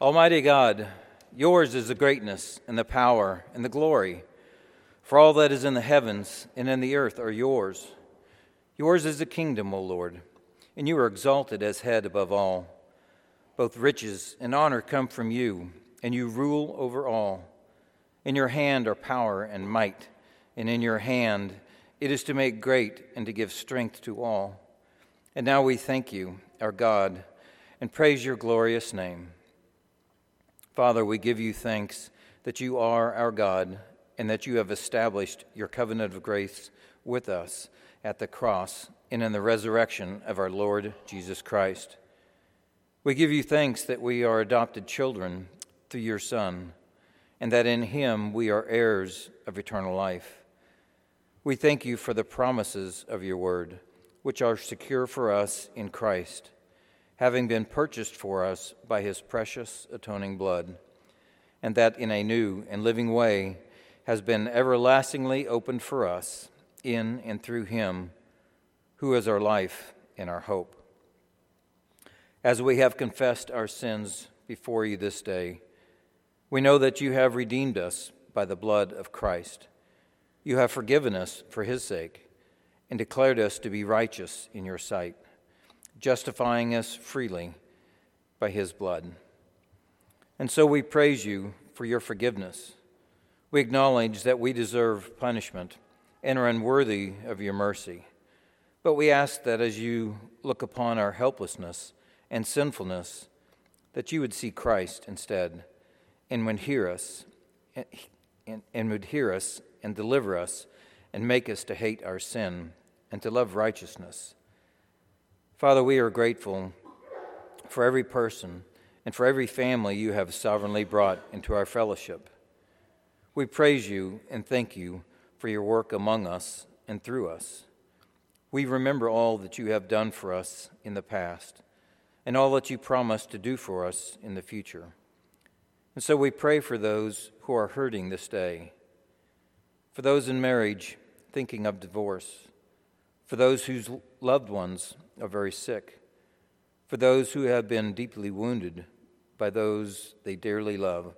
Almighty God, yours is the greatness and the power and the glory. For all that is in the heavens and in the earth are yours. Yours is the kingdom, O Lord, and you are exalted as head above all. Both riches and honor come from you, and you rule over all. In your hand are power and might, and in your hand it is to make great and to give strength to all. And now we thank you, our God, and praise your glorious name. Father, we give you thanks that you are our God and that you have established your covenant of grace with us at the cross and in the resurrection of our Lord Jesus Christ. We give you thanks that we are adopted children through your Son, and that in him we are heirs of eternal life. We thank you for the promises of your word, which are secure for us in Christ, having been purchased for us by his precious atoning blood, and that in a new and living way has been everlastingly opened for us in and through him who is our life and our hope. As we have confessed our sins before you this day, we know that you have redeemed us by the blood of Christ. You have forgiven us for his sake and declared us to be righteous in your sight, justifying us freely by his blood. And so we praise you for your forgiveness. We acknowledge that we deserve punishment and are unworthy of your mercy. But we ask that as you look upon our helplessness and sinfulness, that you would see Christ instead and would hear us and, and would hear us and deliver us and make us to hate our sin and to love righteousness. Father, we are grateful for every person and for every family you have sovereignly brought into our fellowship. We praise you and thank you for your work among us and through us. We remember all that you have done for us in the past and all that you promise to do for us in the future. And so we pray for those who are hurting this day, for those in marriage thinking of divorce, for those whose loved ones are very sick, for those who have been deeply wounded by those they dearly love,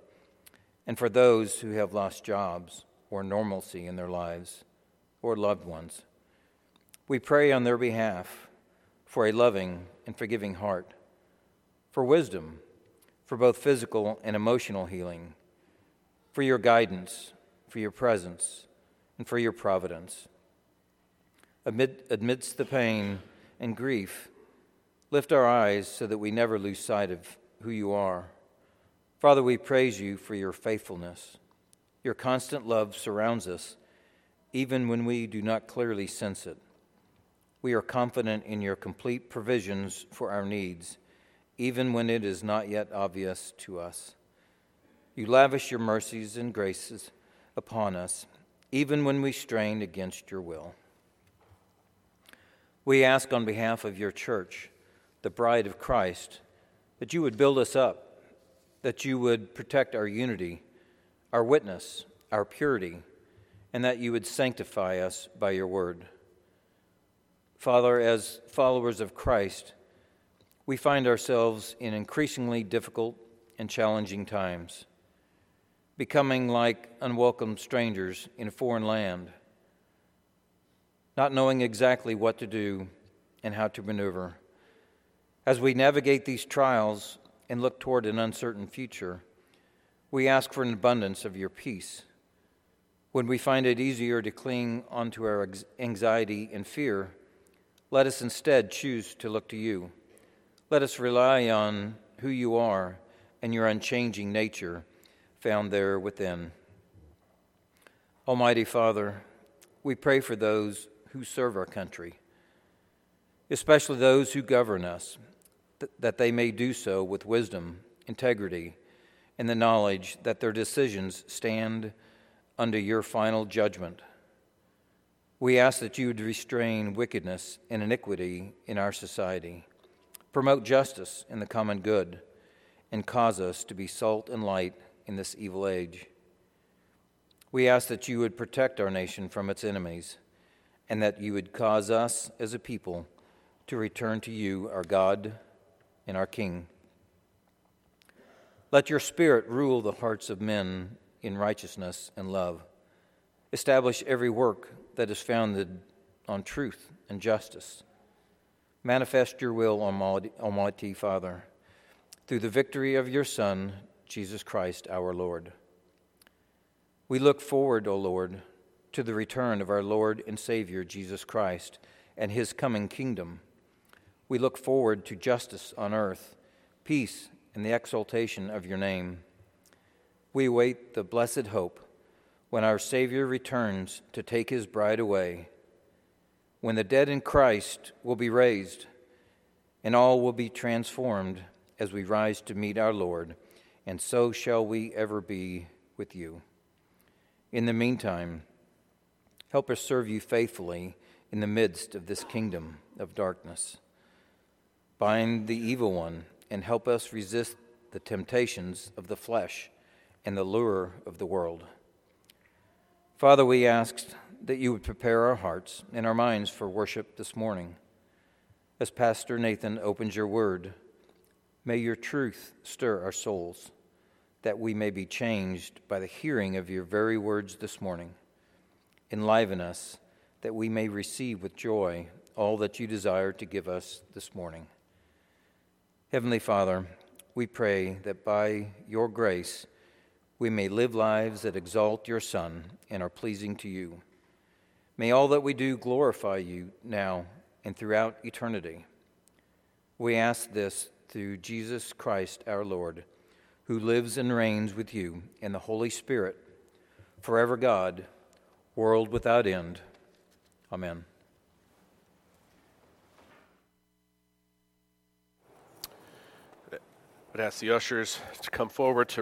and for those who have lost jobs or normalcy in their lives or loved ones. We pray on their behalf for a loving and forgiving heart, for wisdom, for both physical and emotional healing, for your guidance, for your presence, and for your providence. Amid, amidst the pain and grief, lift our eyes so that we never lose sight of who you are. Father, we praise you for your faithfulness. Your constant love surrounds us, even when we do not clearly sense it. We are confident in your complete provisions for our needs, even when it is not yet obvious to us. You lavish your mercies and graces upon us, even when we strain against your will. We ask on behalf of your church, the bride of Christ, that you would build us up, that you would protect our unity, our witness, our purity, and that you would sanctify us by your word. Father, as followers of Christ, we find ourselves in increasingly difficult and challenging times, becoming like unwelcome strangers in a foreign land, not knowing exactly what to do and how to maneuver. As we navigate these trials and look toward an uncertain future, we ask for an abundance of your peace. When we find it easier to cling onto our anxiety and fear, let us instead choose to look to you. Let us rely on who you are and your unchanging nature found there within. Almighty Father, we pray for those who serve our country, especially those who govern us, th- that they may do so with wisdom, integrity, and the knowledge that their decisions stand under your final judgment. We ask that you would restrain wickedness and iniquity in our society, promote justice and the common good, and cause us to be salt and light in this evil age. We ask that you would protect our nation from its enemies, and that you would cause us as a people to return to you, our God and our King. Let your Spirit rule the hearts of men in righteousness and love. Establish every work that is founded on truth and justice. Manifest your will, Almighty Father, through the victory of your Son, Jesus Christ our Lord. We look forward, O Lord, to the return of our Lord and Savior, Jesus Christ, and his coming kingdom. We look forward to justice on earth, peace, and the exaltation of your name. We await the blessed hope when our Savior returns to take his bride away, when the dead in Christ will be raised, and all will be transformed as we rise to meet our Lord, and so shall we ever be with you. In the meantime, help us serve you faithfully in the midst of this kingdom of darkness. Bind the evil one and help us resist the temptations of the flesh and the lure of the world. Father, we ask that you would prepare our hearts and our minds for worship this morning. As Pastor Nathan opens your word, may your truth stir our souls, that we may be changed by the hearing of your very words this morning. Enliven us, that we may receive with joy all that you desire to give us this morning. Heavenly Father, we pray that by your grace we may live lives that exalt your Son and are pleasing to you. May all that we do glorify you now and throughout eternity. We ask this through Jesus Christ our Lord, who lives and reigns with you in the Holy Spirit, forever God, world without end. Amen. I'd ask the ushers to come forward to receive.